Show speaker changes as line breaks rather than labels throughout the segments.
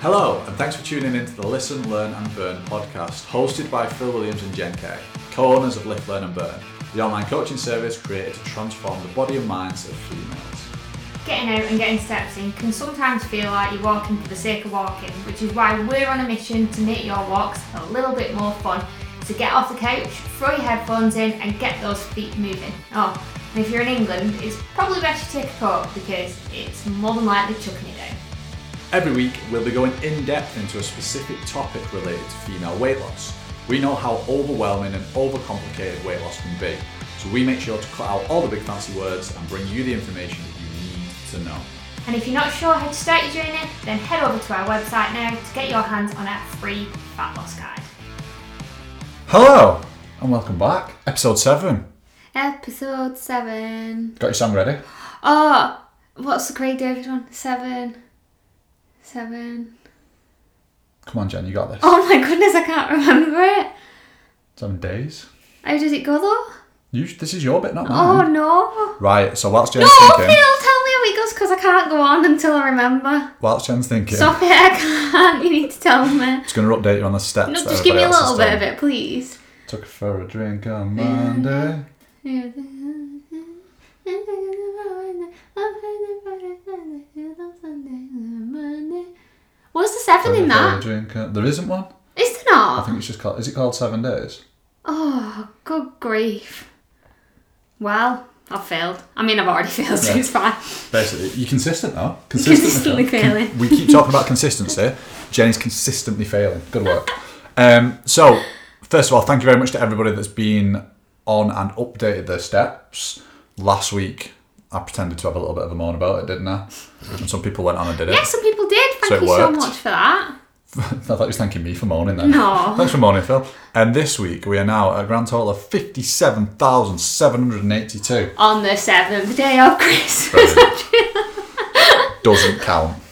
Hello, and thanks for tuning in to the Listen, Learn and Burn podcast, hosted by Phil Williams and Jen Kay, co-owners of Lift, Learn and Burn, the online coaching service created to transform the body and minds of females.
Getting out and getting steps in can sometimes feel like you're walking for the sake of walking, which is why we're on a mission to make your walks a little bit more fun. So get off the couch, throw your headphones in, and get those feet moving. Oh, and if you're in England, it's probably best you take a coat because it's more than likely chucking it.
Every week, we'll be going in depth into a specific topic related to female weight loss. We know how overwhelming and overcomplicated weight loss can be, so we make sure to cut out all the big fancy words and bring you the information that you need to know.
And if you're not sure how to start your journey, then head over to our website now to get your hands on our free fat loss guide.
Hello, and welcome back. Episode 7.
Episode 7.
Got your song ready?
Oh, what's the Craig David one? Seven. Seven.
Come on, Jen, you got this.
Oh my goodness, I can't remember it.
Seven days.
How does it go though?
You, this is your bit, not mine.
Oh no.
Right, so whilst
No,
Jen's
Phil,
thinking,
tell me how it goes because I can't go on until I remember.
whilst Jen's thinking,
Stop it, I can't. You need to tell me.
just going to update you on the steps.
No, just give me a little bit
done.
of it, please.
Took her for a drink on uh-huh. Monday.
What's the seven in that?
drink on- There isn't one.
Is there not?
I think it's just called. Is it called Seven Days?
Oh, good grief. Well, I've failed. I mean, I've already failed, so
Yeah.
it's fine.
Basically, you're consistent though.
Consistently
Con-
failing.
We keep talking about consistency. Jenny's consistently failing. Good work. Um, so, first of all, thank you very much to everybody that's been on and updated their steps. Last week, I pretended to have a little bit of a moan about it, didn't I? Mm-hmm. And some people went on and did it.
Yeah, some people did. Thank
So it
you so
worked.
much for that.
I thought he was thanking me for moaning then.
No.
Thanks for moaning, Phil. And this week, we are now at a grand total of 57,782.
On the seventh day of Christmas.
Doesn't count.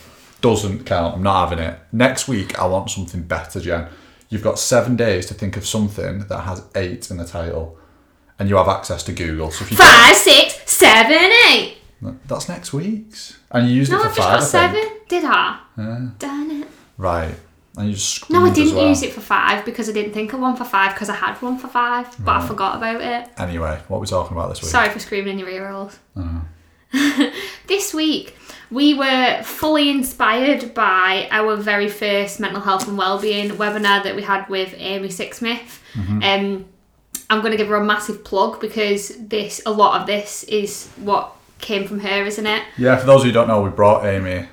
Doesn't count. I'm not having it. Next week, I want something better, Jen. You've got seven days to think of something that has eight in the title, and you have access to Google. So if you
Five, six, seven, eight.
that's next week's, and you used
No,
it for
I've just
five.
got
I
seven. Did I?
Yeah.
Darn it.
Right. And you just
No, I didn't
well.
use it for five because I didn't think of one for five because I had one for five, but I forgot about it.
Anyway, what are we talking about this week?
Sorry for screaming in your ear holes. this week, we were fully inspired by our very first mental health and wellbeing webinar that we had with Amy Sixsmith. Um, I'm going to give her a massive plug because this, a lot of this, is what came from her, isn't it?
Yeah, for those of you who don't know, we brought Amy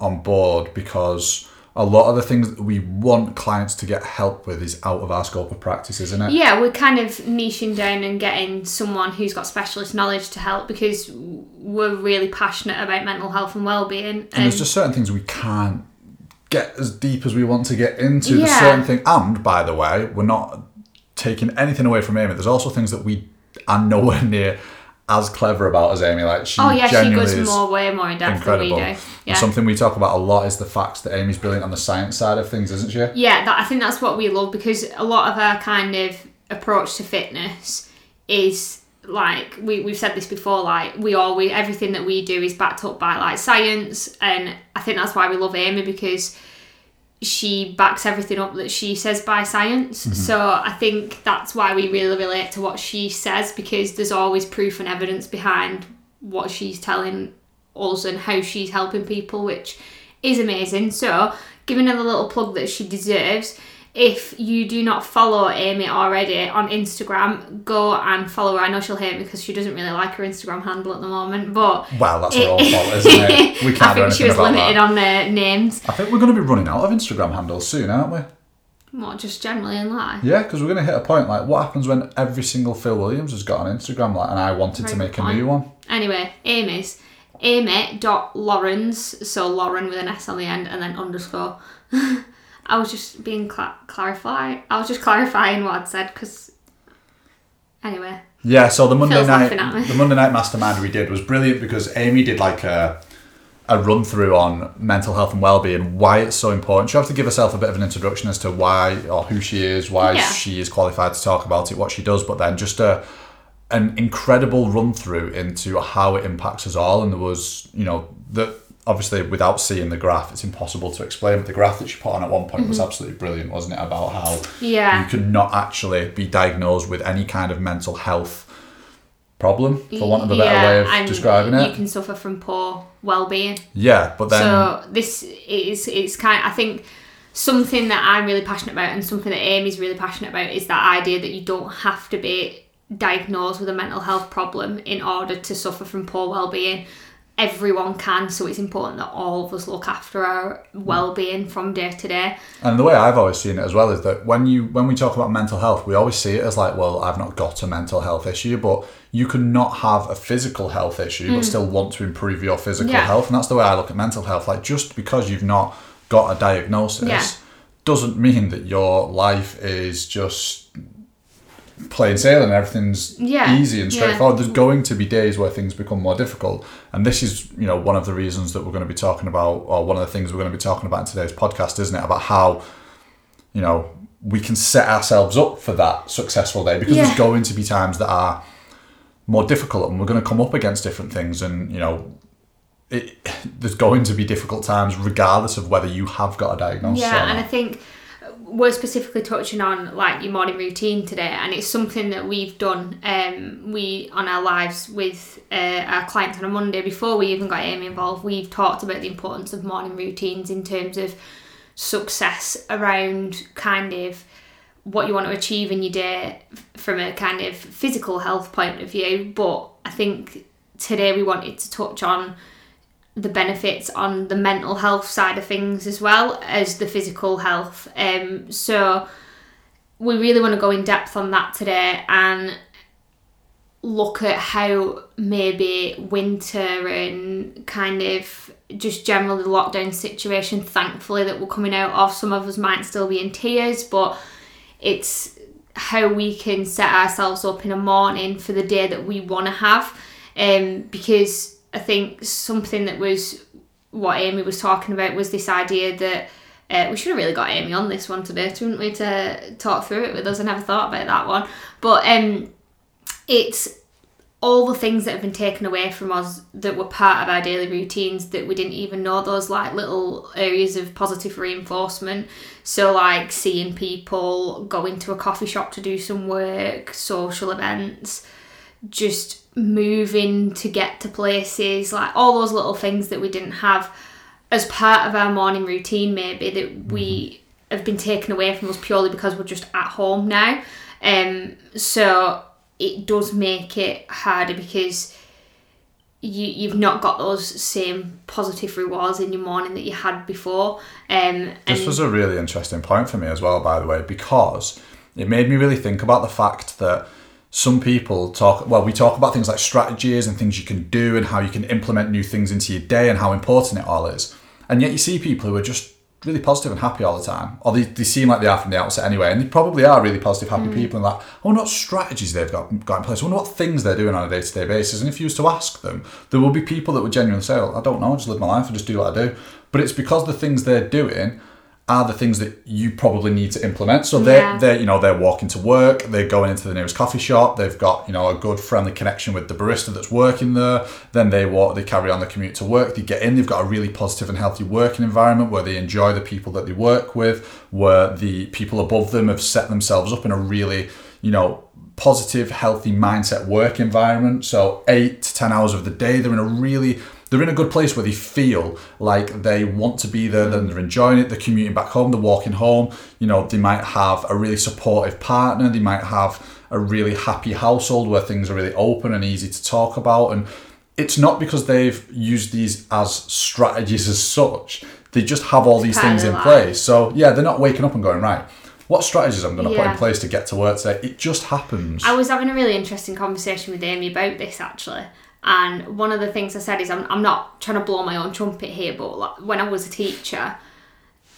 on board because a lot of the things that we want clients to get help with is out of our scope of practice, isn't it?
Yeah, we're kind of niching down and getting someone who's got specialist knowledge to help because we're really passionate about mental health and well-being.
And there's just certain things we can't get as deep as we want to get into. There's certain thing, and by the way, we're not taking anything away from Amy. There's also things that we are nowhere near as clever about as Amy. Like she
oh yeah, she goes more way more in depth than we
incredible.
do.
And something we talk about a lot is the facts that Amy's brilliant on the science side of things, isn't she?
Yeah, that, I think that's what we love because a lot of our kind of approach to fitness is like we, we've said this before like we always everything that we do is backed up by like science and i think that's why we love amy because she backs everything up that she says by science. Mm-hmm. So i think that's why we really relate to what she says because there's always proof and evidence behind what she's telling us and how she's helping people which is amazing. So giving her the little plug that she deserves if you do not follow Amy already on Instagram, go and follow her. I know she'll hate me because she doesn't really like her Instagram handle at the moment, but
Well, that's her own fault, isn't it? We can't
I think she was limited
that.
on the names.
I think we're going to be running out of Instagram handles soon, aren't we?
What, just generally in life?
Yeah, because we're going to hit a point like what happens when every single Phil Williams has got an Instagram, like, and I wanted to make
good
a new one.
Anyway, Amy's amy.lawrence, so Lauren with an S on the end and then underscore. I was just being cla clarify. I was just clarifying what I'd said because. Anyway,
Yeah, so the Monday
Phil's
night,
laughing at me.
the Monday night mastermind we did was brilliant because Amy did like a a run through on mental health and well-being, why it's so important. She'll have to give herself a bit of an introduction as to why or who she is, why
Yeah.
she is qualified to talk about it, what she does, but then just a an incredible run through into how it impacts us all. And there was, you know, the obviously without seeing the graph, it's impossible to explain. But the graph that she put on at one point was
Mm-hmm.
absolutely brilliant, wasn't it? About how
Yeah.
you can not actually be diagnosed with any kind of mental health problem, for want of a better
Yeah,
way of
and
describing it You
can suffer from poor well-being.
Yeah, but then
so this is it's kind. I think something that I'm really passionate about, and something that Amy's really passionate about, is that idea that you don't have to be diagnosed with a mental health problem in order to suffer from poor well-being. Everyone can, so it's important that all of us look after our well-being from day to day.
And the way I've always seen it as well is that when you when we talk about mental health, we always see it as like, well, I've not got a mental health issue, but you can not have a physical health issue but still want to improve your physical
Mm. Yeah.
health. And that's the way I look at mental health. Like just because you've not got a diagnosis
Yeah.
doesn't mean that your life is just plain sailing everything's
Yeah,
easy and
yeah.
straightforward. There's going to be days where things become more difficult. And this is, you know, one of the reasons that we're going to be talking about, or one of the things we're going to be talking about in today's podcast, isn't it? About how, you know, we can set ourselves up for that successful day because
Yeah.
there's going to be times that are more difficult and we're going to come up against different things and, you know, it, there's going to be difficult times regardless of whether you have got a diagnosis
Yeah, and I think we're specifically touching on like your morning routine today, and it's something that we've done. Um, we on our lives with uh, our clients on a Monday before we even got Amy involved. We've talked about the importance of morning routines in terms of success around kind of what you want to achieve in your day from a kind of physical health point of view. But I think today we wanted to touch on the benefits on the mental health side of things as well as the physical health. Um, so we really want to go in depth on that today and look at how maybe winter and kind of just generally the lockdown situation, thankfully, that we're coming out of. Some of us might still be in tears, but it's how we can set ourselves up in a morning for the day that we want to have. Um, because I think something that was what Amy was talking about was this idea that uh, we should have really got Amy on this one today, shouldn't we, to talk through it with us? I never thought about that one. But um, it's all the things that have been taken away from us that were part of our daily routines that we didn't even know those like little areas of positive reinforcement so like seeing people going to a coffee shop to do some work social events just moving to get to places like all those little things that we didn't have as part of our morning routine maybe that we have been taken away from us purely because we're just at home now. Um so it does make it harder because you you've not got those same positive rewards in your morning that you had before. Um
This was a really interesting point for me as well, by the way, because it made me really think about the fact that some people talk, well, we talk about things like strategies and things you can do and how you can implement new things into your day and how important it all is. And yet you see people who are just really positive and happy all the time, or they, they seem like they are from the outset anyway, and they probably are really positive, happy mm. people. And like, I wonder what strategies they've got, got in place. I wonder what things they're doing on a day to day basis. And if you was to ask them, there will be people that would genuinely say, well, I don't know, I just live my life and just do what I do. But it's because the things they're doing are the things that you probably need to implement. So they're,
Yeah.
they're, you know, they're walking to work, they're going into the nearest coffee shop, they've got, you know, a good friendly connection with the barista that's working there. Then they walk, they carry on the commute to work, they get in, they've got a really positive and healthy working environment where they enjoy the people that they work with, where the people above them have set themselves up in a really, you know, positive, healthy mindset work environment. So eight to ten hours of the day, they're in a really they're in a good place where they feel like they want to be there, then they're enjoying it, they're commuting back home, they're walking home, you know, they might have a really supportive partner, they might have a really happy household where things are really open and easy to talk about. And it's not because they've used these as strategies as such, they just have all these things in
life.
place. So yeah, they're not waking up and going, right, what strategies I'm going to put in place to get to work today? It just happens.
I was having a really interesting conversation with Amy about this actually. And one of the things I said is I'm, I'm not trying to blow my own trumpet here, but like, when I was a teacher,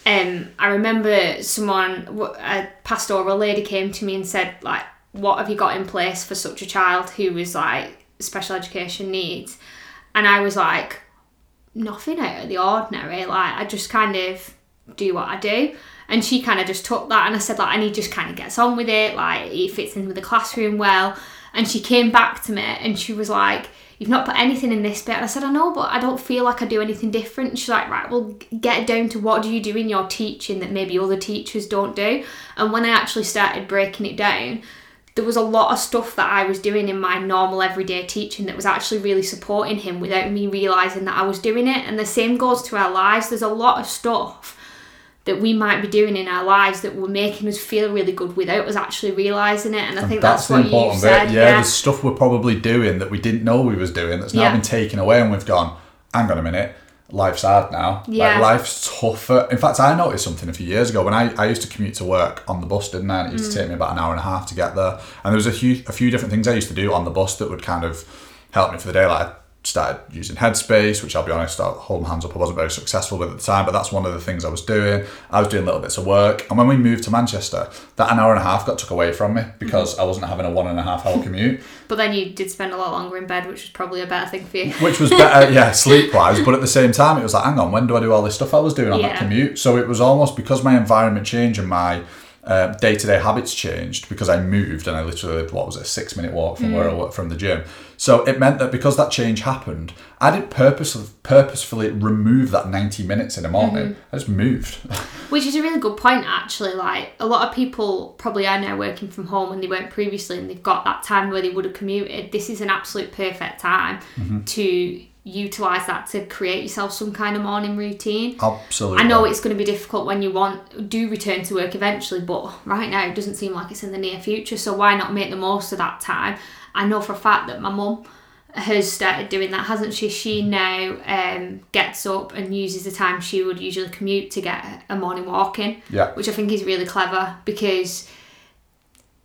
um, I remember someone, a pastoral lady came to me and said, like, what have you got in place for such a child who was like special education needs? And I was like, nothing out of the ordinary. Like, I just kind of do what I do. And she kind of just took that and I said, like, and he just kind of gets on with it. Like, he fits in with the classroom well. And she came back to me and she was like, you've not put anything in this bit. And I said, I know, but I don't feel like I do anything different. She's like, right, well, get down to what do you do in your teaching that maybe other teachers don't do. And when I actually started breaking it down, there was a lot of stuff that I was doing in my normal everyday teaching that was actually really supporting him without me realizing that I was doing it. And the same goes to our lives. There's a lot of stuff that we might be doing in our lives that were making us feel really good without us actually realizing it. And I think that's, what you said.
Yeah, there's stuff we're probably doing that we didn't know we was doing that's now
Yeah.
been taken away, and we've gone. Hang on a minute. Life's hard now.
Yeah.
Like life's tougher. In fact, I noticed something a few years ago when I, I used to commute to work on the bus, didn't I? And it used
Mm.
to take me about an hour and a half to get there. And there was a few a few different things I used to do on the bus that would kind of help me for the day. Like started using Headspace, which I'll be honest, I'll hold my hands up, I wasn't very successful with at the time, but that's one of the things I was doing. I was doing little bits of work. And when we moved to Manchester, that an hour and a half got took away from me because
Mm-hmm.
I wasn't having a one and a half hour commute.
But then you did spend a lot longer in bed, which was probably a better thing for you.
which was better, yeah, sleep wise. But at the same time, it was like, hang on, when do I do all this stuff I was doing on that commute? So it was almost because my environment changed and my day to day habits changed because I moved and I literally lived, what was it, a six minute walk from where I mm. work from the gym. So it meant that because that change happened, I didn't purpose, purposefully remove that 90 minutes in the morning. Mm-hmm. I just moved.
Which is a really good point, actually. Like a lot of people probably are now working from home when they weren't previously, and they've got that time where they would have commuted. This is an absolute perfect time
Mm-hmm.
to utilize that to create yourself some kind of morning routine.
Absolutely.
I know it's going to be difficult when you want do return to work eventually, but right now it doesn't seem like it's in the near future. So why not make the most of that time? I know for a fact that my mum has started doing that, hasn't she? She now um, gets up and uses the time she would usually commute to get a morning walk in,
Yeah.
which I think is really clever because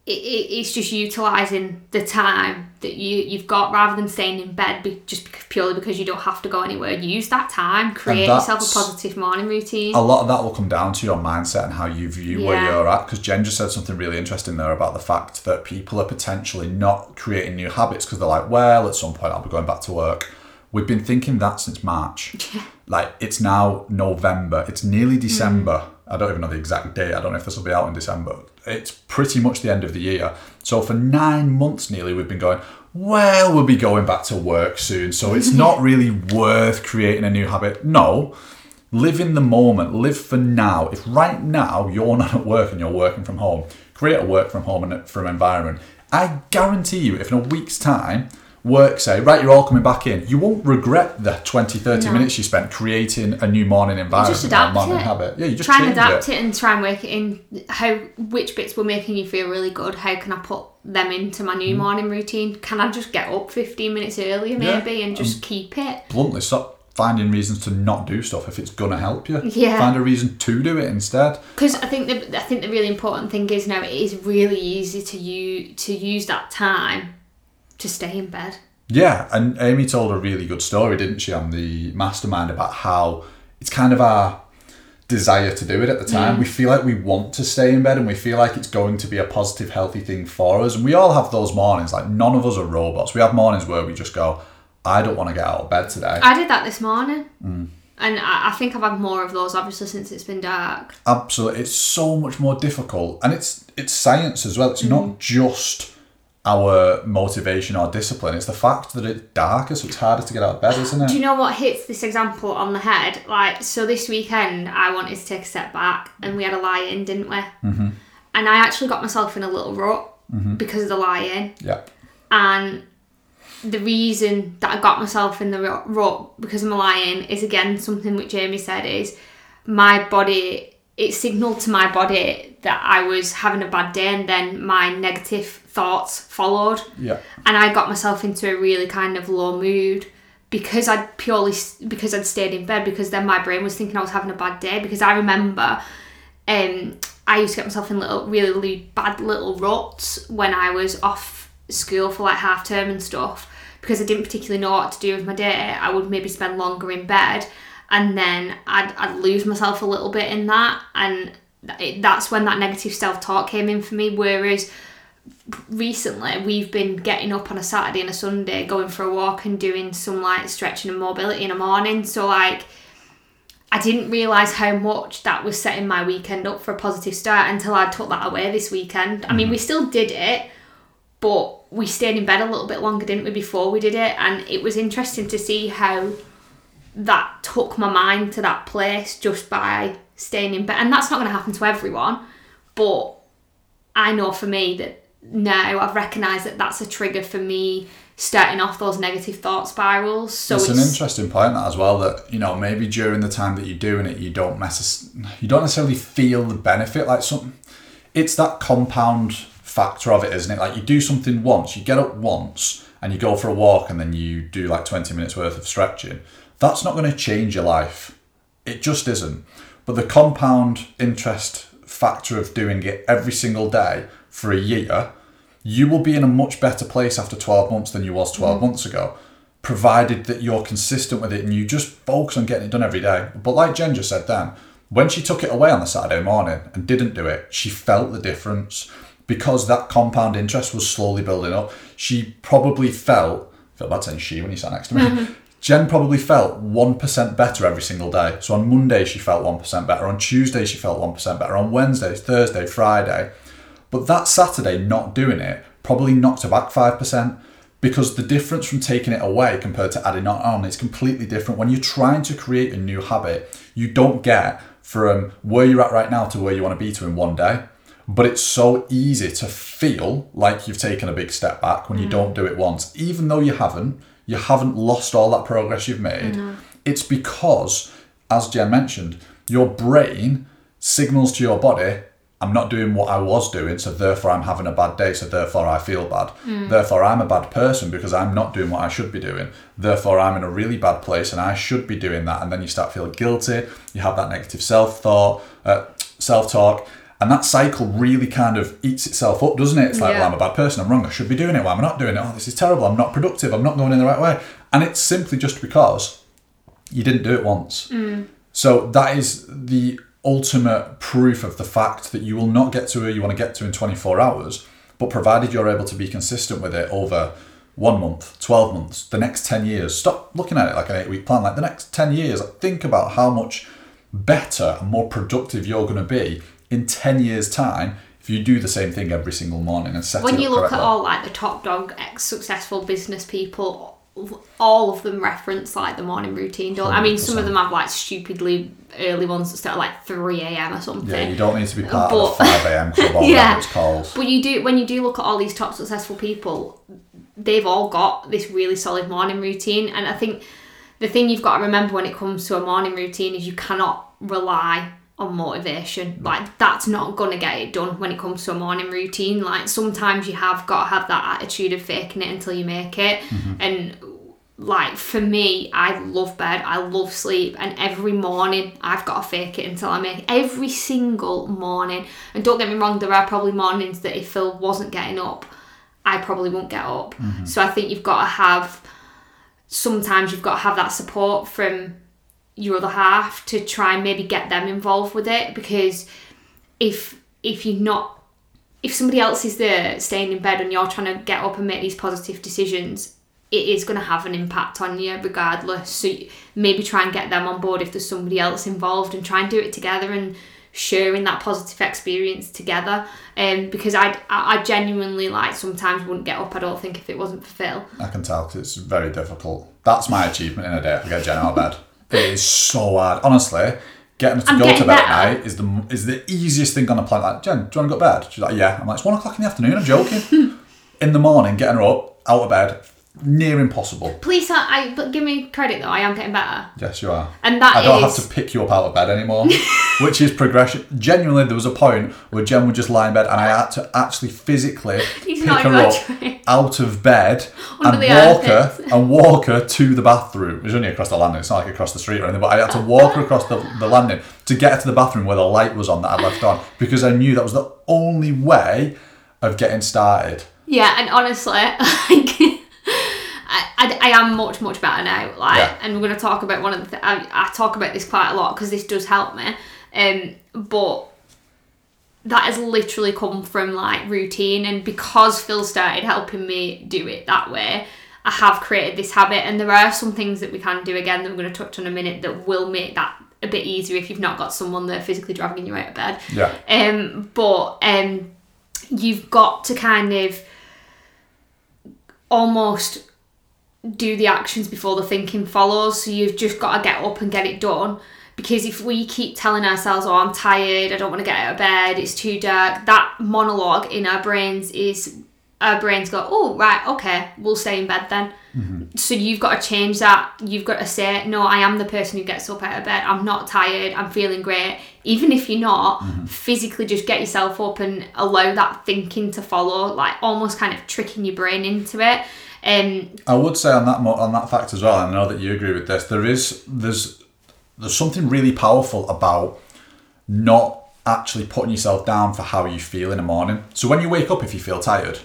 it, it, it's just utilizing the time that you you've got rather than staying in bed be, just purely because you don't have to go anywhere. Use that time, create yourself a positive morning routine.
a lot of that will come down to your mindset and how you view where you're at. Because Jen just said something really interesting there about the fact that people are potentially not creating new habits because they're like, well, at some point I'll be going back to work. We've been thinking that since March. Like it's now November. It's nearly December. Mm. I don't even know the exact date. I don't know if this will be out in December. It's pretty much the end of the year. So for nine months nearly, we've been going. Well, we'll be going back to work soon, so it's not really worth creating a new habit. No, live in the moment live for now if right now you're not at work and you're working from home create a work from home and from environment i guarantee you if in a week's time work say right you're all coming back in you won't regret the 20 30
No.
minutes you spent creating a new morning environment
just
or
adapt
morning
it.
habit yeah you just
try and adapt
it.
it. and try and work it in how which bits were making you feel really good how can i put them into my
Mm.
new morning routine can i just get up 15 minutes earlier
Yeah.
maybe and just keep it
bluntly stop finding reasons to not do stuff if it's gonna help you
Yeah.
find a reason to do it instead
because i think the i think the really important thing is now it is really easy to you to use that time to stay in bed
Yeah, and Amy told a really good story, didn't she, on the mastermind about how it's kind of our desire to do it at the time. We feel like we want to stay in bed and we feel like it's going to be a positive, healthy thing for us. And we all have those mornings, like none of us are robots. We have mornings where we just go, I don't want to get out of bed today.
i did that this morning
Mm.
and I, I think i've had more of those obviously since it's been dark
Absolutely, it's so much more difficult, and it's it's science as well. It's
Mm.
not just our motivation or discipline. It's the fact that it's darker, so it's harder to get out of bed, isn't it?
Do you know what hits this example on the head? Like, so this weekend I wanted to take a step back and we had a lie in, didn't we? Mm-hmm. And I actually got myself in a little rut because of the lie in.
yeah,
And the reason that I got myself in the rut- because of my lying is again something which Jamie said is my body, it signaled to my body that I was having a bad day and then my negative thoughts followed.
Yeah.
and I got myself into a really kind of low mood because I'd purely because I'd stayed in bed because then my brain was thinking I was having a bad day. Because I remember um I used to get myself in little really, really bad little ruts when I was off school for like half term and stuff. Because I didn't particularly know what to do with my day. I would maybe spend longer in bed and then I'd, I'd lose myself a little bit in that and it, that's when that negative self-talk came in for me whereas recently we've been getting up on a Saturday and a Sunday, going for a walk and doing some like stretching and mobility in the morning. So like I didn't realise how much that was setting my weekend up for a positive start until I took that away this weekend. I mean we mm. still did it, but we stayed in bed a little bit longer, didn't we, before we did it? And it was interesting to see how that took my mind to that place just by staying in bed. And that's not going to happen to everyone, but I know for me that now I've recognised that that's a trigger for me starting off those negative thought spirals. So
it's,
it's,
an interesting point that as well that you know maybe during the time that you're doing it you don't mess you don't necessarily feel the benefit like something it's that compound factor of it isn't it like you do something once you get up once and you go for a walk and then you do like 20 minutes worth of stretching that's not going to change your life. It just isn't. But the compound interest factor of doing it every single day for a year you will be in a much better place after 12 months than you was 12 mm. months ago provided that you're consistent with it and you just focus on getting it done every day. But like jen just said then when she took it away on the saturday morning and didn't do it she felt the difference. Because that compound interest was slowly building up she probably felt I feel bad saying she when you sat next to me Jen probably felt 1% better every single day. So on Monday, she felt 1% better. On Tuesday, she felt 1% better. On Wednesday, Thursday, Friday. But that Saturday, not doing it, probably knocked her back 5% because the difference from taking it away compared to adding it on is completely different. When you're trying to create a new habit, you don't get from where you're at right now to where you want to be to in one day. But it's so easy to feel like you've taken a big step back when you mm. don't do it once, even though you haven't. You haven't lost all that progress you've made. It's because, as Jen mentioned, your brain signals to your body, I'm not doing what I was doing, so therefore I'm having a bad day, so therefore I feel bad. Therefore I'm a bad person because I'm not doing what I should be doing. Therefore I'm in a really bad place and I should be doing that. And then you start feeling guilty, you have that negative self thought, uh, self talk. And that cycle really kind of eats itself up, doesn't it? It's like,
Yeah.
well, I'm a bad person, I'm wrong, I should be doing it, why am I not doing it? Oh, this is terrible, I'm not productive, I'm not going in the right way. And it's simply just because you didn't do it once. Mm. So that is the ultimate proof of the fact that you will not get to where you want to get to in 24 hours, but provided you're able to be consistent with it over one month, 12 months, the next 10 years, stop looking at it like an eight week plan, like the next 10 years, think about how much better and more productive you're going to be in 10 years' time if you do the same thing every single morning and set
when
it
you look at all like the top dog ex successful business people all of them reference like the morning routine don't I mean some of them have like stupidly early ones that start at like 3 a.m or something
yeah, you don't need to be part
But-
of the 5 a.m. club
Yeah.
it's called.
But you do when you do look at all these top successful people, they've all got this really solid morning routine. And I think the thing you've got to remember when it comes to a morning routine is you cannot rely on motivation. Like that's not gonna get it done when it comes to a morning routine. Like sometimes you have got to have that attitude of faking it until you make it. Mm-hmm. And like for me, I love bed, I love sleep, and every morning I've got to fake it until I make it. Every single morning. And don't get me wrong, there are probably mornings that if Phil wasn't getting up, I probably won't get up. Mm-hmm. So I think you've got to have sometimes you've got to have that support from your other half to try and maybe get them involved with it because if if you're not if somebody else is there staying in bed and you're trying to get up and make these positive decisions it is going to have an impact on you regardless so maybe try and get them on board if there's somebody else involved and try and do it together and sharing that positive experience together um, because I I genuinely like sometimes wouldn't get up I don't think if it wasn't for Phil
I can tell because it's very difficult. That's my achievement in a day. I get Jen out of bed. It is so hard. Honestly, getting her to
I'm
go to bed at night is the is the easiest thing on the planet. Like, Jen, do you want to go to bed? She's like, yeah. I'm like, it's one o'clock in the afternoon. I'm joking. in the morning, getting her up, out of bed, near impossible.
please I, I but give me credit though I am getting better
Yes, you are.
and that
I don't
is-
have to pick you up out of bed anymore, which is progression. Genuinely, there was a point where Jen would just lie in bed and I had to actually physically
He's
pick her up out of bed
Under
and walk her and walk her to the bathroom. It was only across the landing. It's not like across the street or anything, but I had to walk her across the, the landing to get her to the bathroom where the light was on that I'd left on because I knew that was the only way of getting started.
Yeah, and honestly, like, I, I, I am much much better now. Like,
Yeah.
and we're gonna talk about one of the. Th- I, I talk about this quite a lot because this does help me. Um, but that has literally come from like routine, and because Phil started helping me do it that way. I have created this habit, and there are some things that we can do again that we're going to touch on in a minute that will make that a bit easier if you've not got someone there physically dragging you out of bed.
Yeah.
Um, but um, you've got to kind of almost do the actions before the thinking follows. So you've just got to get up and get it done. Because if we keep telling ourselves, oh, I'm tired, I don't want to get out of bed, it's too dark, that monologue in our brains is, our brains go, oh, right, okay, we'll stay in bed then. So you've got to change that. You've got to say, no, I am the person who gets up out of bed. I'm not tired. I'm feeling great. Even if you're not, physically just get yourself up and allow that thinking to follow, like almost kind of tricking your brain into it. Um,
I would say on that mo- on that fact as well. I know that you agree with this. There is there's there's something really powerful about not actually putting yourself down for how you feel in the morning. So when you wake up, if you feel tired,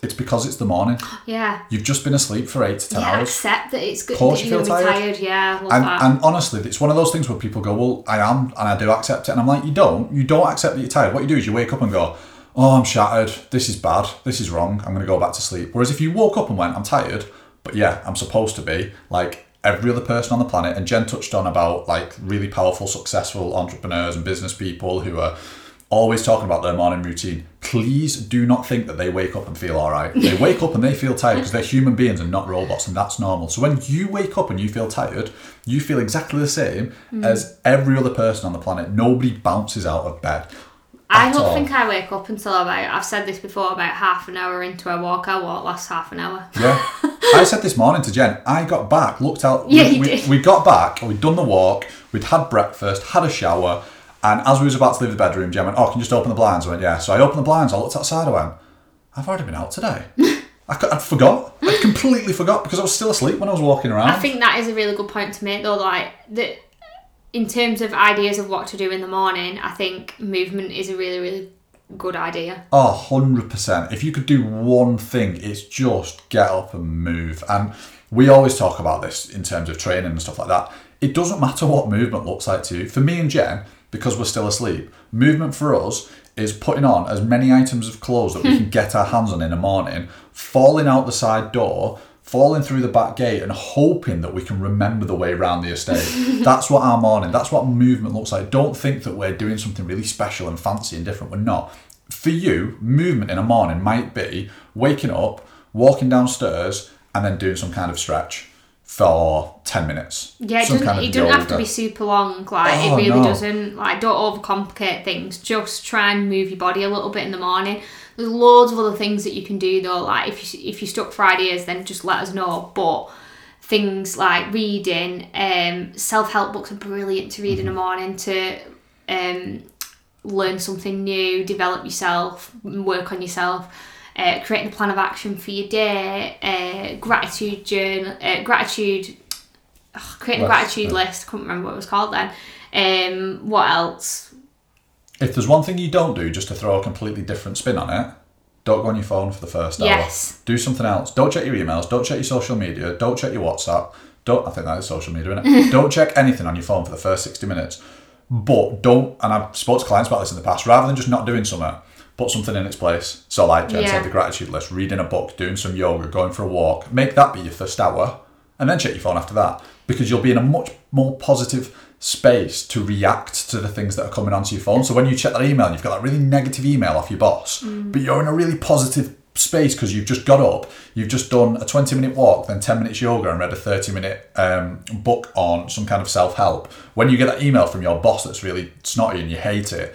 it's because it's the morning.
yeah.
You've just been asleep for eight to ten
Yeah,
hours.
accept that it's good
course
that
you feel tired.
tired. Yeah,
And,
that.
and honestly, it's one of those things where people go, "Well, I am, and I do accept it." And I'm like, "You don't. You don't accept that you're tired. What you do is you wake up and go, "Oh, I'm shattered. This is bad. This is wrong. I'm going to go back to sleep." Whereas if you woke up and went, "I'm tired, but yeah, I'm supposed to be," like every other person on the planet, and Jen touched on about like really powerful, successful entrepreneurs and business people who are always talking about their morning routine. Please do not think that they wake up and feel all right. They wake up and they feel tired because they're human beings and not robots, and that's normal. So when you wake up and you feel tired, you feel exactly the same hmm. as every other person on the planet. Nobody bounces out of bed.
I don't
all.
think I wake up until about, I've said this before, about half an hour into a walk. I walk last half an hour.
Yeah. I said this morning to Jen, I got back, looked out.
Yeah,
we,
you
we,
did.
we got back, we'd done the walk, we'd had breakfast, had a shower, and as we was about to leave the bedroom, Jen went, Oh, can you just open the blinds? I went, Yeah. So I opened the blinds, I looked outside, I went, I've already been out today. I, I'd forgot. I completely forgot because I was still asleep when I was walking around.
I think that is a really good point to make, though. Like that, in terms of ideas of what to do in the morning, I think movement is a really, really good idea.
Oh, 100%. If you could do one thing, it's just get up and move. And we always talk about this in terms of training and stuff like that. It doesn't matter what movement looks like to you. For me and Jen, because we're still asleep, movement for us is putting on as many items of clothes that we can get our hands on in the morning, falling out the side door, falling through the back gate, and hoping that we can remember the way around the estate. that's what our morning, that's what movement looks like. Don't think that we're doing something really special and fancy and different. We're not. For you, movement in a morning might be waking up, walking downstairs, and then doing some kind of stretch for 10 minutes.
Yeah, it doesn't,
kind of
it doesn't have to be super long. Like
Oh,
it really
no.
doesn't. Like don't overcomplicate things. Just try and move your body a little bit in the morning. There's loads of other things that you can do though. Like if you if you're stuck for ideas, then just let us know. But things like reading, um, self help books are brilliant to read in the
Mm-hmm.
morning to um, learn something new, develop yourself, work on yourself. Uh, creating a plan of action for your day, uh, gratitude journal, uh, gratitude creating a gratitude
yeah.
list. I couldn't remember what it was called then. Um, what else?
If there's one thing you don't do just to throw a completely different spin on it, don't go on your phone for the first hour.
Yes.
Do something else. Don't check your emails. Don't check your social media. Don't check your WhatsApp. Don't. I think that is social media, isn't it? don't check anything on your phone for the first sixty minutes. But don't. And I've spoken to clients about this in the past. Rather than just not doing something, put something in its place. So, like Jen
Yeah.
said, the gratitude list, reading a book, doing some yoga, going for a walk. Make that be your first hour, and then check your phone after that because you'll be in a much more positive space to react to the things that are coming onto your phone. So when you check that email and you've got that really negative email off your boss, but you're in a really positive space because you've just got up, you've just done a 20 minute walk, then 10 minutes yoga, and read a 30 minute um, book on some kind of self help. When you get that email from your boss that's really snotty and you hate it,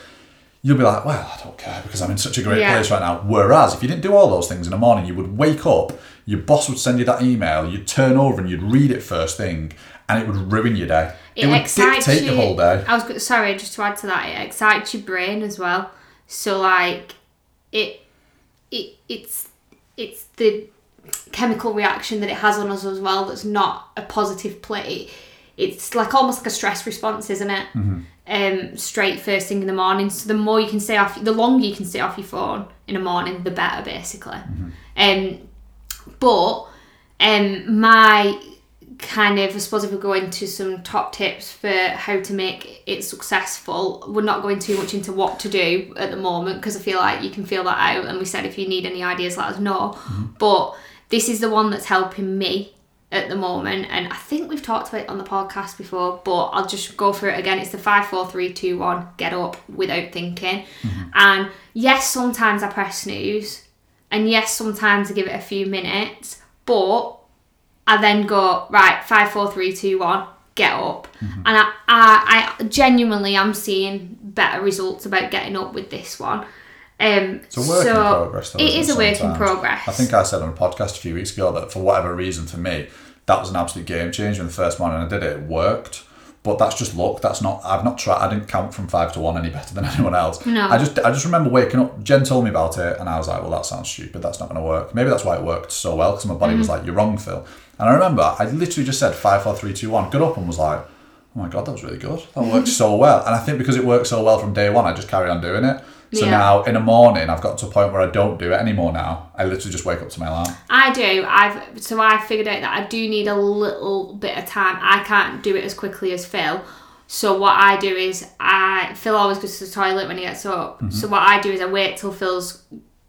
you'll be like, well, I don't care because I'm in such a great
Yeah.
place right now. Whereas if you didn't do all those things in the morning, you would wake up, your boss would send you that email, you'd turn over and you'd read it first thing, and it would ruin your day. It, would
excites
dictate
you.
your whole day.
I was sorry, just to add to that, it excites your brain as well. So like, it, it, it's, it's the chemical reaction that it has on us as well. That's not a positive play. It's like almost like a stress response, isn't it? Mm-hmm. Um, straight first thing in the morning. So the more you can stay off, the longer you can stay off your phone in the morning, the better, basically. Um, but um, my kind of, I suppose, if we go into some top tips for how to make it successful, we're not going too much into what to do at the moment because I feel like you can feel that out. And we said if you need any ideas, let us know. But this is the one that's helping me at the moment, and I think we've talked about it on the podcast before, but I'll just go through it again. It's the five, four, three, two, one. Get up without thinking. And yes, sometimes I press snooze And yes, sometimes I give it a few minutes, but I then go right five, four, three, two, one. Get up,
Mm-hmm.
and I, I, I genuinely am seeing better results about getting up with this one. Um,
It's a work in progress, though.
It is a work in progress.
I think I said on a podcast a few weeks ago that for whatever reason, for me, that was an absolute game changer. In the first morning I did it, it worked. But that's just luck. That's not. I've not tried. I didn't count from five to one any better than anyone else.
No.
I just. I just remember waking up. Jen told me about it, and I was like, "Well, that sounds stupid. That's not going to work." Maybe that's why it worked so well because my body
Mm.
was like, "You're wrong, Phil." And I remember I literally just said five, four, three, two, one. Got up and was like, "Oh my god, that was really good. That worked so well." And I think because it worked so well from day one, I just carry on doing it. So
Yeah.
now in the morning, I've got to a point where I don't do it anymore. Now I literally just wake up to my alarm.
I do. I've so I figured out that I do need a little bit of time. I can't do it as quickly as Phil. So what I do is I Phil always goes to the toilet when he gets up.
Mm-hmm.
So what I do is I wait till Phil's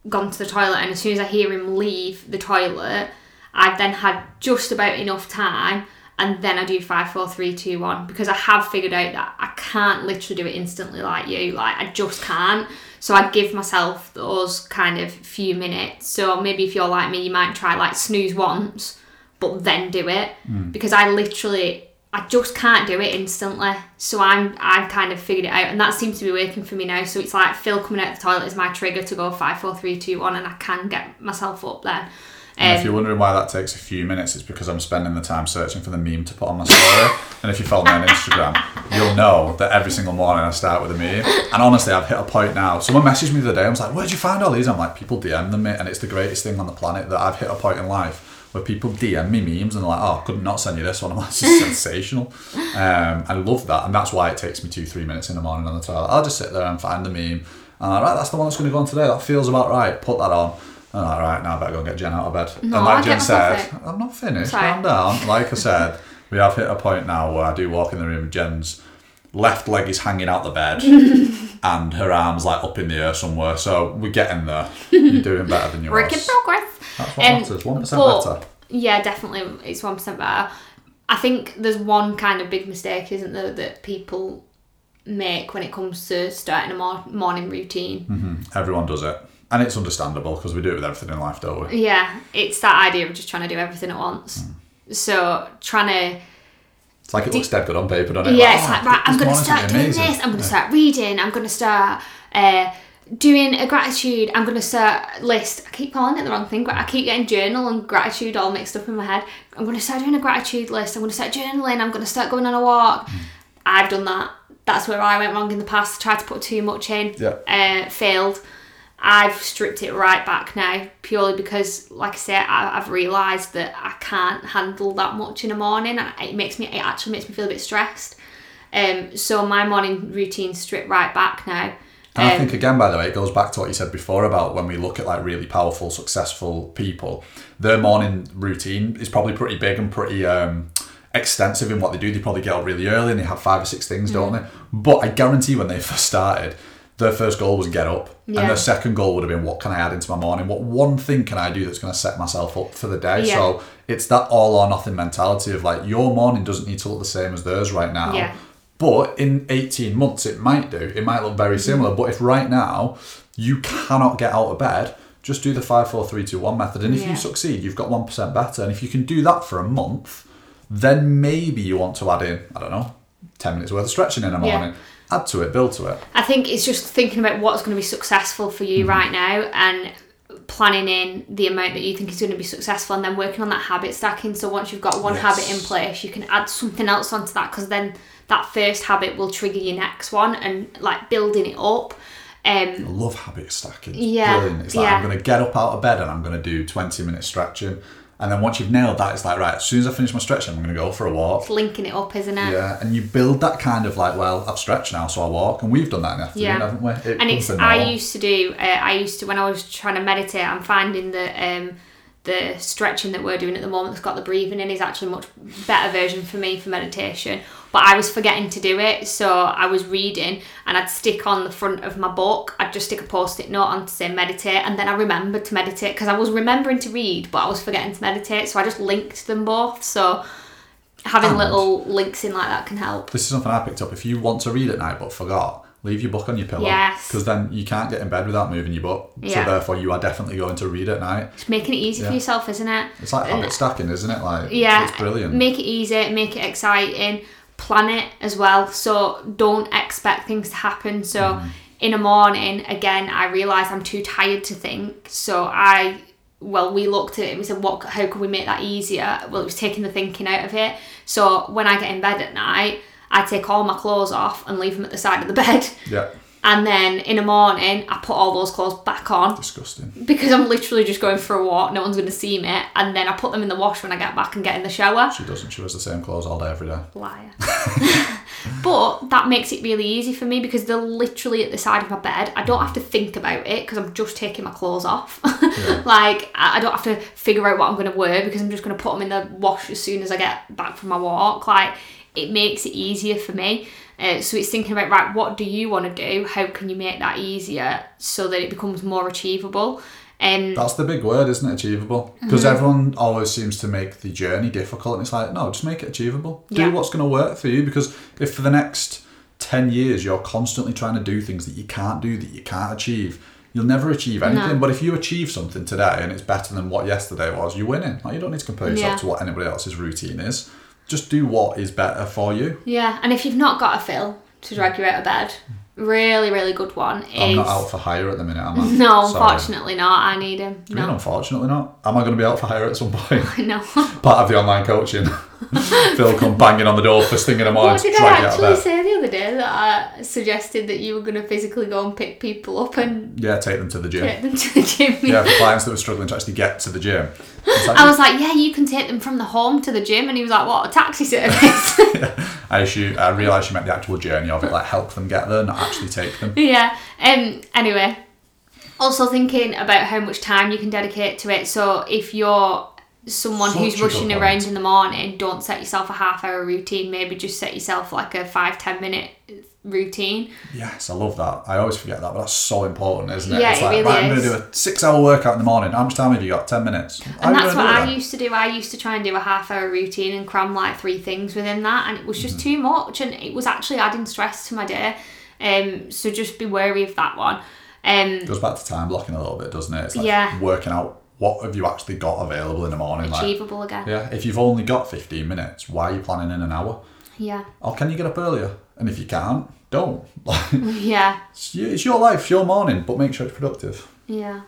gone to the toilet and as soon as I hear him leave the toilet, I've then had just about enough time and then I do five, four, three, two, one because I have figured out that I can't literally do it instantly like you. Like I just can't. So I give myself those kind of few minutes. So maybe if you're like me, you might try like snooze once, but then do it hmm. because I literally I just can't do it instantly. So I'm I've kind of figured it out, and that seems to be working for me now. So it's like Phil coming out the toilet is my trigger to go five, four, three, two, one, and I can get myself up then.
And if you're wondering why that takes a few minutes, it's because I'm spending the time searching for the meme to put on my story. and if you follow me on Instagram, you'll know that every single morning I start with a meme. And honestly, I've hit a point now. Someone messaged me the other day. I was like, "Where'd you find all these?" I'm like, "People DM them me," and it's the greatest thing on the planet that I've hit a point in life where people DM me memes and they're like, "Oh, I could not send you this one." I'm like, "This is sensational." Um, I love that, and that's why it takes me two, three minutes in the morning on the toilet. I'll just sit there and find the meme. And I'm like, right, that's the one that's going to go on today. That feels about right. Put that on. I'm like, right, now I better go and get Jen out of bed.
No,
and like
I'll
Jen said, I'm not finished.
Sorry.
Calm down. Like I said, we have hit a point now where I do walk in the room Jen's left leg is hanging out the bed and her arm's like up in the air somewhere. So we're getting there. You're doing better than you
work in progress.
That's what
Um,
matters. One percent
but-
better.
Yeah, definitely, it's one percent better. I think there's one kind of big mistake, isn't there, that people make when it comes to starting a morning routine.
Everyone does it. And it's understandable because we do it with everything in life, don't we?
Yeah, it's that idea of just trying to do everything at once.
Hmm.
So trying to
It's like it looks dead good on paper, doesn't it?
yeah, it's
"Oh,
like right, I'm going to start doing
amazing."
this. I'm going to
Yeah.
start reading. I'm going to start uh, doing a gratitude. I'm going to start list. I keep calling it the wrong thing, but I keep getting journal and gratitude all mixed up in my head. I'm going to start doing a gratitude list. I'm going to start journaling. I'm going to start going on a walk.
Hmm.
I've done that. That's where I went wrong in the past. Tried to put too much in.
Yeah.
Uh, failed. I've stripped it right back now purely because, like I said, I, I've realised that I can't handle that much in the morning, it makes me. It actually makes me feel a bit stressed. Um, so my morning routine stripped right back now.
And I
Um,
think again, by the way, it goes back to what you said before about when we look at like really powerful, successful people, their morning routine is probably pretty big and pretty um, extensive in what they do. They probably get up really early and they have five or six things, don't
Mm.
they? But I guarantee when they first started, their first goal was get up, and
Yeah.
their second goal would have been what can I add into my morning? What one thing can I do that's going to set myself up for the day?
Yeah.
So it's that all or nothing mentality of like your morning doesn't need to look the same as theirs right now.
Yeah.
But in 18 months, it might do. It might look very similar. But if right now you cannot get out of bed, just do the 5, 4, 3, 2, 1 method. And if
Yeah.
you succeed, you've got 1% better. And if you can do that for a month, then maybe you want to add in, I don't know, 10 minutes worth of stretching in the
Yeah.
Add to it, build to it.
I think it's just thinking about what's going to be successful for you right now and planning in the amount that you think is going to be successful and then working on that habit stacking. So once you've got one
Yes.
habit in place, you can add something else onto that because then that first habit will trigger your next one and like building it up. Um,
I love habit stacking. It's
Yeah,
brilliant. It's like
yeah.
I'm going to get up out of bed and I'm going to do 20 minutes stretching. And then once you've nailed that, it's like, right, as soon as I finish my stretching, I'm going to go for a walk.
it's linking it up, isn't it?
Yeah, and you build that kind of like, well, I've stretched now, so I walk, and we've done that in the afternoon,
Yeah.
haven't we? It
and it's I used to do uh, I used to when I was trying to meditate I'm finding that um the stretching that we're doing at the moment that's got the breathing in is actually a much better version for me for meditation but I was forgetting to do it so I was reading and I'd stick on the front of my book I'd just stick a post-it note on to say meditate and then I remembered to meditate because I was remembering to read but I was forgetting to meditate so I just linked them both so having
And-
little links in like that can help
This is something I picked up. If you want to read at night but forgot, leave your book on your pillow.
Yes.
Because then you can't get in bed without moving your book.
Yeah.
So therefore, you are definitely going to read at night.
It's making it easy
Yeah.
for yourself, isn't it?
It's like habit stacking, isn't it? Like,
Yeah,
it's brilliant.
Make it easy, make it exciting, plan it as well. So don't expect things to happen. So
Mm-hmm.
in the morning, again, I realised I'm too tired to think. So I, well, we looked at it and we said, what? How can we make that easier? Well, it was taking the thinking out of it. So when I get in bed at night, I take all my clothes off and leave them at the side of the bed.
yeah,
And then in the morning, I put all those clothes back on
disgusting.
because I'm literally just going for a walk. No one's going to see me. And then I put them in the wash when I get back and get in the shower.
She doesn't. She wears the same clothes all day, every day.
Liar. but that makes it really easy for me because they're literally at the side of my bed. I don't have to think about it because I'm just taking my clothes off. Yeah. like, I I don't have to figure out what I'm going to wear because I'm just going to put them in the wash as soon as I get back from my walk. Like, it makes it easier for me. Uh, so it's thinking about, right, what do you want to do? How can you make that easier so that it becomes more achievable? Um,
That's the big word, isn't it? Achievable. Because
Mm-hmm.
everyone always seems to make the journey difficult, and it's like, no, just make it achievable.
Yeah.
Do what's going to work for you. Because if for the next 10 years you're constantly trying to do things that you can't do, that you can't achieve, you'll never achieve anything.
No.
But if you achieve something today and it's better than what yesterday was, you're winning. Like, you don't need to compare yourself
Yeah.
to what anybody else's routine is. Just do what is better for you.
yeah, and if you've not got a Phil to drag mm. you out of bed, really, really good one is.
I'm not out for hire at the minute, am I?
No,
Sorry.
unfortunately not. I need him.
I mean, unfortunately not. Am I going to be out for hire at some point?
no.
Part of the online coaching. Phil come banging on the door first thing in the morning
What did I
to get out of
actually say the other day that I suggested that you were going to physically go and pick people up and
Yeah, take them to the gym.
take them to the gym?
Yeah, for clients that were struggling to actually get to the gym.
I was like, yeah, you can take them from the home to the gym, and he was like, what, a taxi service?
I, assume, I realised you meant the actual journey of it, like help them get there, not actually take them.
yeah. Um. Anyway, also thinking about how much time you can dedicate to it. So if you're someone
Such
who's rushing
point.
around in the morning, don't set yourself a half hour routine. Maybe just set yourself like a five ten minute routine.
Yes, I love that. I always forget that, but that's so important, isn't it?
Yeah,
it's
it
like,
really
right, I'm going to do a six hour workout in the morning. How much time have you got? 10 minutes.
And that's what I used to do. I used to try and do a half hour routine and cram like three things within that, and it was
Mm-hmm.
just too much, and it was actually adding stress to my day. Um, so just be wary of that one. Um,
goes back to time blocking a little bit, doesn't it? It's like
Yeah.
working out what have you actually got available in the morning. Like,
achievable again.
yeah, if you've only got 15 minutes, why are you planning in an hour?
Yeah,
Or can you get up earlier? And if you can't, don't.
Yeah,
it's it's your life, it's your morning, but make sure it's productive.
yeah.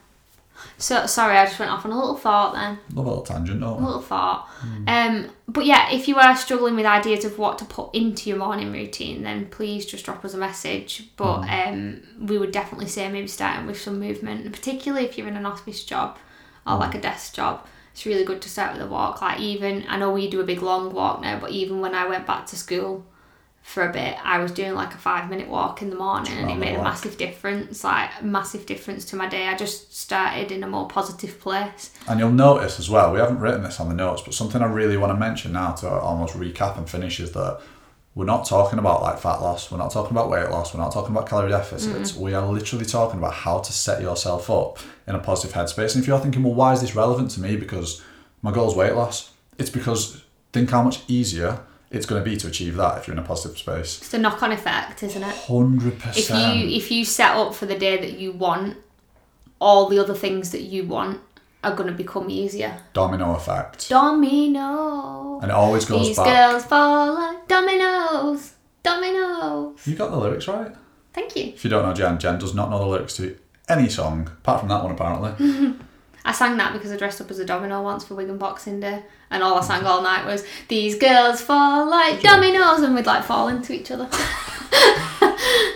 So sorry, I just went off on a little thought then.
Love a little tangent, don't
A little thought.
Hmm.
Um, but yeah, if you are struggling with ideas of what to put into your morning routine, then please just drop us a message. But
Hmm.
um, we would definitely say maybe starting with some movement, particularly if you're in an office job or like a desk job. It's really good to start with a walk. Like even I know we do a big long walk now, but even when I went back to school for a bit, I was doing like a five minute walk in the morning, and it made a massive difference. Like a massive difference to my day. I just started in a more positive place.
And you'll notice as well, we haven't written this on the notes, but something I really want to mention now to almost recap and finish is that we're not talking about like fat loss, we're not talking about weight loss, we're not talking about calorie deficits. We are literally talking about how to set yourself up in a positive headspace. And if you're thinking, well, why is this relevant to me? Because my goal is weight loss. It's because think how much easier it's going to be to achieve that if you're in a positive space.
It's a knock on effect, isn't it?
100%.
if you if you set up for the day that you want all the other things that you want are going to become easier
Domino effect,
domino
and it always goes
these
back.
girls fall like dominoes dominoes
You got the lyrics right.
thank you
If you don't know Jen, Jen does not know the lyrics to any song apart from that one apparently.
I sang that because I dressed up as a domino once for Wigan Boxing Day, and all I sang all night was "These girls fall like dominoes," and we'd like fall into each other.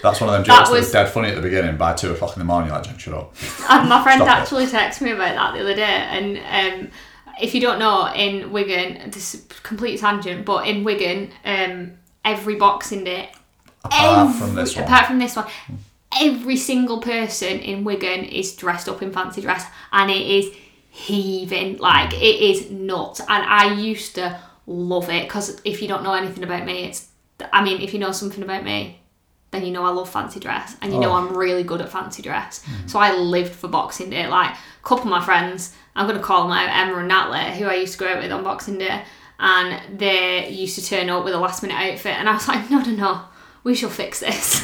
That's one of them jokes that was,
was-
dead funny at the beginning. By two o'clock in the morning, you're like, shut up.
And my friend
it.
actually texted me about that the other day. And um, if you don't know, in Wigan, this is a complete tangent, but in Wigan, um, every Boxing Day,
Apart
every-
from this one.
apart from this one, every single person in Wigan is dressed up in fancy dress, and it is heaving like it is nuts. And I used to love it because if you don't know anything about me, it's I mean, if you know something about me, then you know I love fancy dress and you know
Oh.
I'm really good at fancy dress. So I lived for Boxing Day. Like a couple of my friends, I'm gonna call them out, Emma and Natalie, who I used to go out with on Boxing Day, and they used to turn up with a last minute outfit and I was like, no no no. we shall fix this.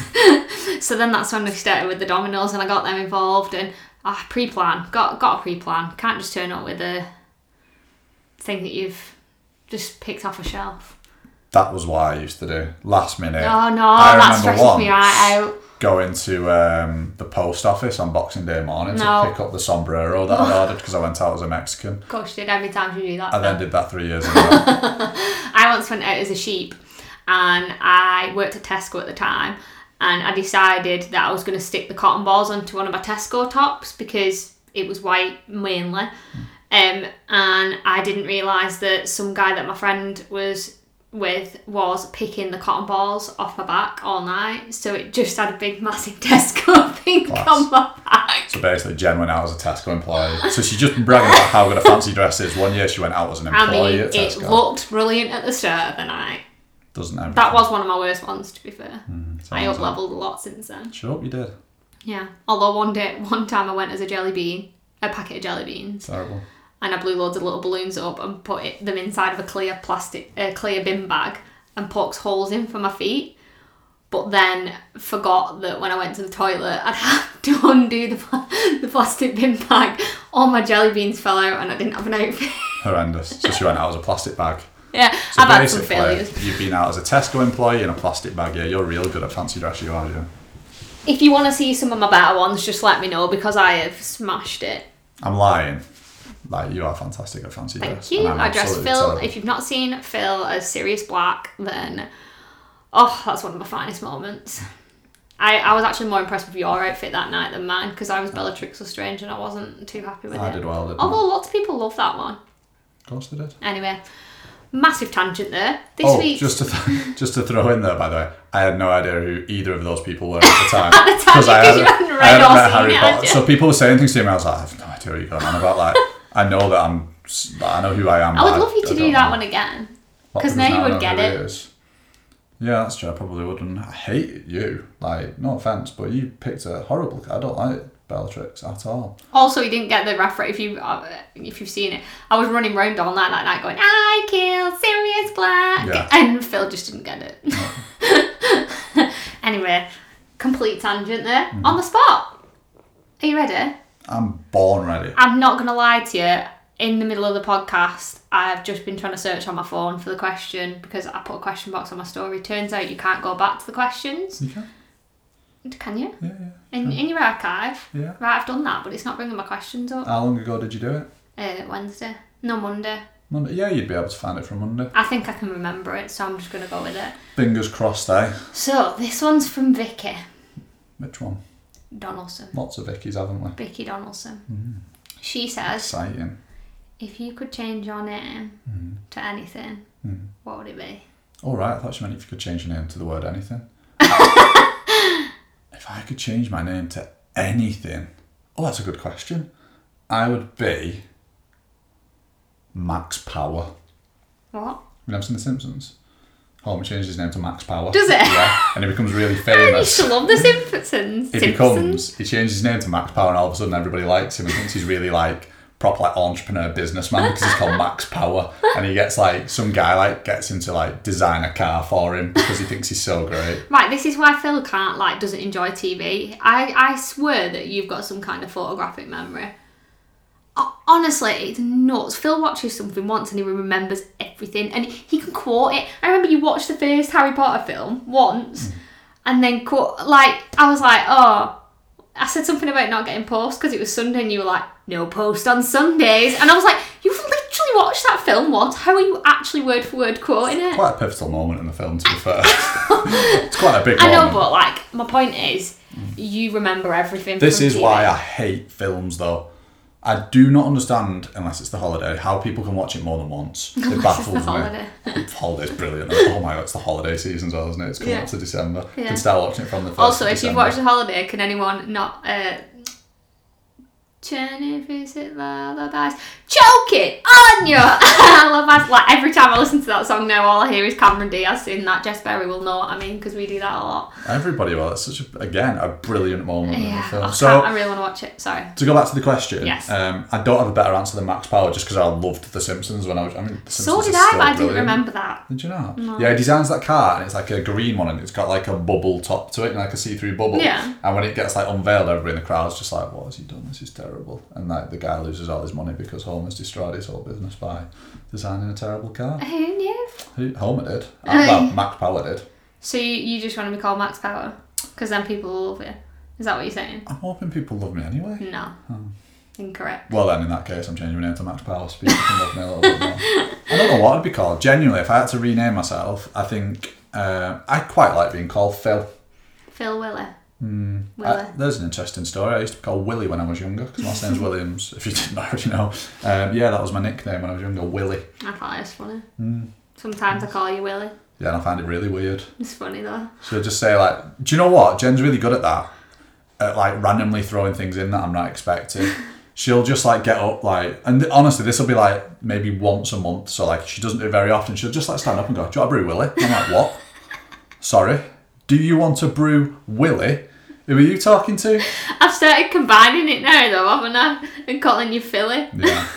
so then that's when we started with the dominoes and I got them involved and ah, pre-plan. Got got a pre-plan. Can't just turn up with a thing that you've just picked off a shelf.
That was what I used to do. Last minute.
Oh no,
I
that
remember
stresses me right out.
Going to um, the post office on Boxing Day morning
No.
to pick up the sombrero that I'd ordered because I went out as a Mexican.
Of course you did every time you do that.
I then did that three years in a row.
I once went out as a sheep and I worked at Tesco at the time and I decided that I was going to stick the cotton balls onto one of my Tesco tops because it was white mainly. Um, and I didn't realise that some guy that my friend was with was picking the cotton balls off my back all night. So it just had a big massive Tesco pink
Class.
on my back.
So basically, Jen went out as a Tesco employee. So she's just been bragging about how good a fancy dress is. One year she went out as an
I
employee
mean,
at
it looked brilliant at the start of the night.
Doesn't everything?
That was one of my worst ones, to be fair. Mm, I
sounds
up leveled a lot since then.
Sure, you did.
Yeah. Although one day, one time I went as a jelly bean, a packet of jelly beans,
Terrible.
And I blew loads of little balloons up and put it, them inside of a clear plastic, a clear bin bag, and poked holes in for my feet. But then forgot that when I went to the toilet, I'd have to undo the, the plastic bin bag. All my jelly beans fell out, and I didn't have an outfit.
Horrendous. So she went out as a plastic bag.
yeah,
So
I've had some failures.
you've been out as a Tesco employee in a plastic bag. Yeah, you're real good at fancy dress. You are. Yeah.
If you want to see some of my better ones, just let me know because I have smashed it.
I'm lying. Like you are fantastic at fancy
Thank
dress.
you. I dressed Phil.
terrible.
If you've not seen Phil as Sirius Black, then oh, that's one of my finest moments. I, I was actually more impressed with your outfit that night than mine because I was Bellatrix Lestrange and I wasn't too happy with
I
it.
I did well. Didn't I?
Although lots of people love that one.
Of course they did.
Anyway, massive tangent there. This
oh,
week,
just to th- just to throw in there, by the way, I had no idea who either of those people were at the time.
At the time,
Because I hadn't- I
read
hadn't
or
met
seen
Harry Potter. So people were saying things to me, I was like, I have no idea what you're going on about. Like, I know that I'm, I know who I am.
I would love you to
I
do that
know
one again. 'cause
because
now you would get it.
Yeah, that's true. I probably wouldn't. I hate you. Like, no offense, but you picked a horrible. I don't like Bellatrix at all.
Also, you didn't get the reference if you uh, if you've seen it. I was running round all night that night going, "I kill Sirius Black,"
Yeah.
and Phil just didn't get it. anyway, complete tangent there
Mm-hmm.
on the spot. Are you ready?
I'm born ready.
I'm not gonna lie to you. In the middle of the podcast, I've just been trying to search on my phone for the question because I put a question box on my story. Turns out you can't go back to the questions,
You can.
can you?
Yeah, yeah.
In, in your archive.
Yeah.
Right, I've done that, but it's not bringing my questions up.
How long ago did you do it?
Uh, Wednesday. No, Monday.
Monday. Yeah, you'd be able to find it from Monday.
I think I can remember it, so I'm just going to go with it.
Fingers crossed, eh?
So, this one's from Vicky
Which one?
Donaldson.
Lots of Vickies, haven't we?
Vicky Donaldson.
Mm-hmm.
She says,
Exciting.
if you could change your name
Mm-hmm.
to anything, what would it be?
All right, I thought she meant if you could change your name to the word anything. if I could change my name to anything, oh, that's a good question. I would be Max Power.
What?
You never seen The Simpsons? Homer changes his name to Max Power.
Does it?
Yeah, and he becomes really famous.
I used to love the Simpsons.
He becomes, he changes his name to Max Power, and all of a sudden everybody likes him and thinks he's really like proper like entrepreneur businessman because he's called Max Power, and he gets like some guy like gets him to like design a car for him because he thinks he's so great.
Right, this is why Phil can't like doesn't enjoy TV. I I swear that you've got some kind of photographic memory. Ho- Honestly, it's nuts. Phil watches something once and he remembers everything, and he can quote it. I remember you watched the first Harry Potter film once, mm. and then quote like I was like, oh, I said something about not getting post because it was Sunday, and you were like, no post on Sundays, and I was like, you've literally watched that film once. How are you actually word for word quoting it?
Quite a pivotal moment in the film, to be fair. it's quite a big
I
moment.
know, but like my point is, mm. you remember everything.
This
from
is
TV.
why I hate films, though. I do not understand, unless it's the holiday, how people can watch it more than once. It baffles
the
me.
holiday.
Holiday's brilliant. Oh my god, it's the holiday season as well, isn't it? It's coming
Yeah.
up to December. You can start watching it from the first
Also, if you've watched The Holiday, can anyone not uh, Journey visit lullabies. Choking on your lullabies. Like every time I listen to that song now, all I hear is Cameron Diaz sing that. Jess Berry will know what I mean because we do that a lot.
Everybody will. It's such a, again a brilliant moment in the
Yeah,
film.
I,
So
I really want to watch it. Sorry.
to go back to the question,
Yes.
um, I don't have a better answer than Max Power just because I loved The Simpsons when I was. I mean, The
So did I, but I didn't remember that.
Did you not? Yeah, he designs that car and it's like a green one and it's got like a bubble top to it and like a see-through bubble.
Yeah.
And when it gets like unveiled, everybody in the crowd's just like, "What has he done? This is terrible." And like the guy loses all his money because Homer's destroyed his whole business by designing a terrible car.
Who knew?
Who- Homer did. Uh, well, Max Power did.
So you, you just want to be called Max Power because then people will love you. Is that what you're saying?
I'm hoping people love me anyway.
No.
Hmm.
Incorrect.
Well, then in that case, I'm changing my name to Max Power. So people can love me a little bit more. I don't know what I'd be called. Genuinely, if I had to rename myself, I think uh, I quite like being called Phil.
Phil Willie.
I, there's an interesting story. I used to be called Willie when I was younger because my last name's Williams. If you didn't already know, um, yeah, that was my nickname when I was younger, Willie.
I thought it was funny.
Hmm.
Sometimes I call you Willie.
Yeah, and I find it really weird.
It's funny though.
So just say like, do you know what? Jen's really good at that, at like randomly throwing things in that I'm not expecting. She'll just like get up like, and honestly, this will be like maybe once a month. So like, she doesn't do it very often. She'll just like stand up and go, "Do you want a brew, Willie?" I'm like, "What? Sorry, do you want to brew, Willie?" Who are you talking to?
I've started combining it now though, haven't I? And calling you Philly.
Yeah,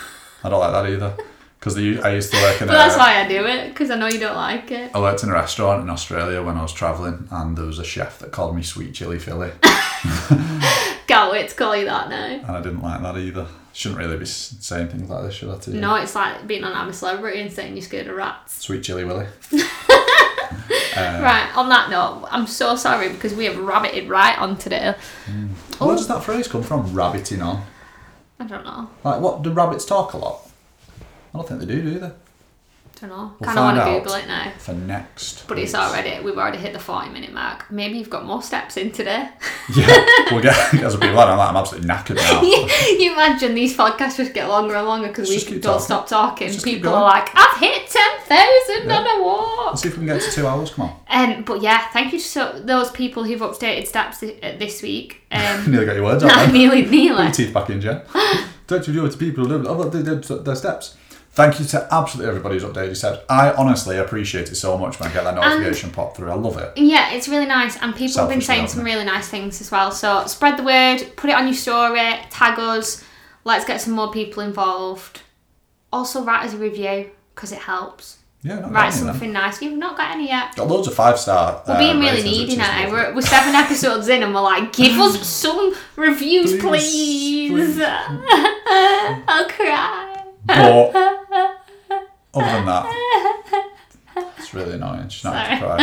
I don't like that either. Because I used to work in
But that's why I do it, because I know you don't like it.
I worked in a restaurant in Australia when I was travelling, and there was a chef that called me Sweet Chili Philly,
Can't wait to call you that now.
and I didn't like that either. Shouldn't really be saying things like this, should I? To you?
No, it's like being on I'm a Celebrity and saying you're scared of rats.
Sweet Chili Willy.
Uh, right, on that note, I'm so sorry because we have rabbited right on today. Mm.
Where does that phrase come from? Rabbiting on.
I don't know.
Like, what do rabbits talk a lot? I don't think they do, do they?
Don't know.
We'll
kind of want to. Google it now.
For next.
But it's already, we've already hit the 40 minute mark. Maybe you've got more steps in today.
Yeah, we'll get some people out. I'm absolutely knackered now.
you imagine these podcasts just get longer and longer because we don't
talking.
stop talking. People are like, I've hit 10,000
Yeah.
on a walk.
Let's see if we can get to two hours. Come on.
Um, but yeah, thank you to so, those people who've updated steps uh, this week. Um,
Nearly got your words out. then.
nearly,
Put your
nearly.
teeth back in, Jen. Don't you do it to people who they did their steps. Thank you to absolutely everybody who's updated steps. I honestly appreciate it so much when I get that notification pop through. I love it.
Yeah, it's really nice, and people have been saying some really nice things as well. So spread the word, put it on your story, tag us. Let's get some more people involved. Also, write us a review because it helps.
Yeah,
Write
got any of them.
something nice. You've not got any yet.
Got loads of five star.
We're being uh, really needy now. We're, we're seven episodes in, and we're like, give us some reviews,
Please,
please.
please.
I'll cry.
But other than that, it's really annoying. She's not cry.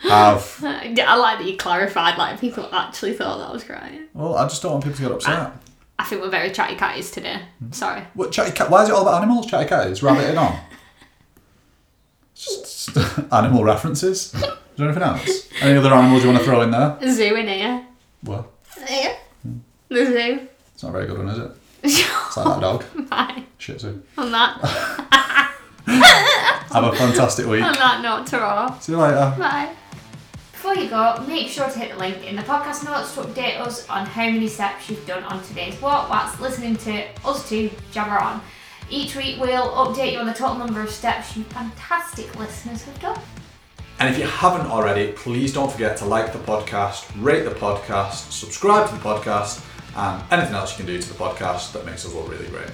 Have
I like that you clarified. Like people actually thought that I was crying.
well, I just don't want people to get upset.
I think we're very chatty catties today.
Hmm.
Sorry.
What chatty cat? Why is it all about animals? Chatty cat is rabbiting on. Just animal references. Is there anything else? Any other animals you want to throw in there?
Zoo in here.
Well,
Yeah. The zoo.
it's not a very good one, is it? It's like that dog.
Bye.
Shit zoo.
On that,
Have a fantastic week.
on that note, ta
See you later.
Bye. Before you go, make sure to hit the link in the podcast notes to update us on how many steps you've done on today's walk whilst listening to us two jabber on. Each week we'll update you on the total number of steps you fantastic listeners have done.
And if you haven't already, please don't forget to like the podcast, rate the podcast, subscribe to the podcast, and anything else you can do to the podcast that makes us look really great.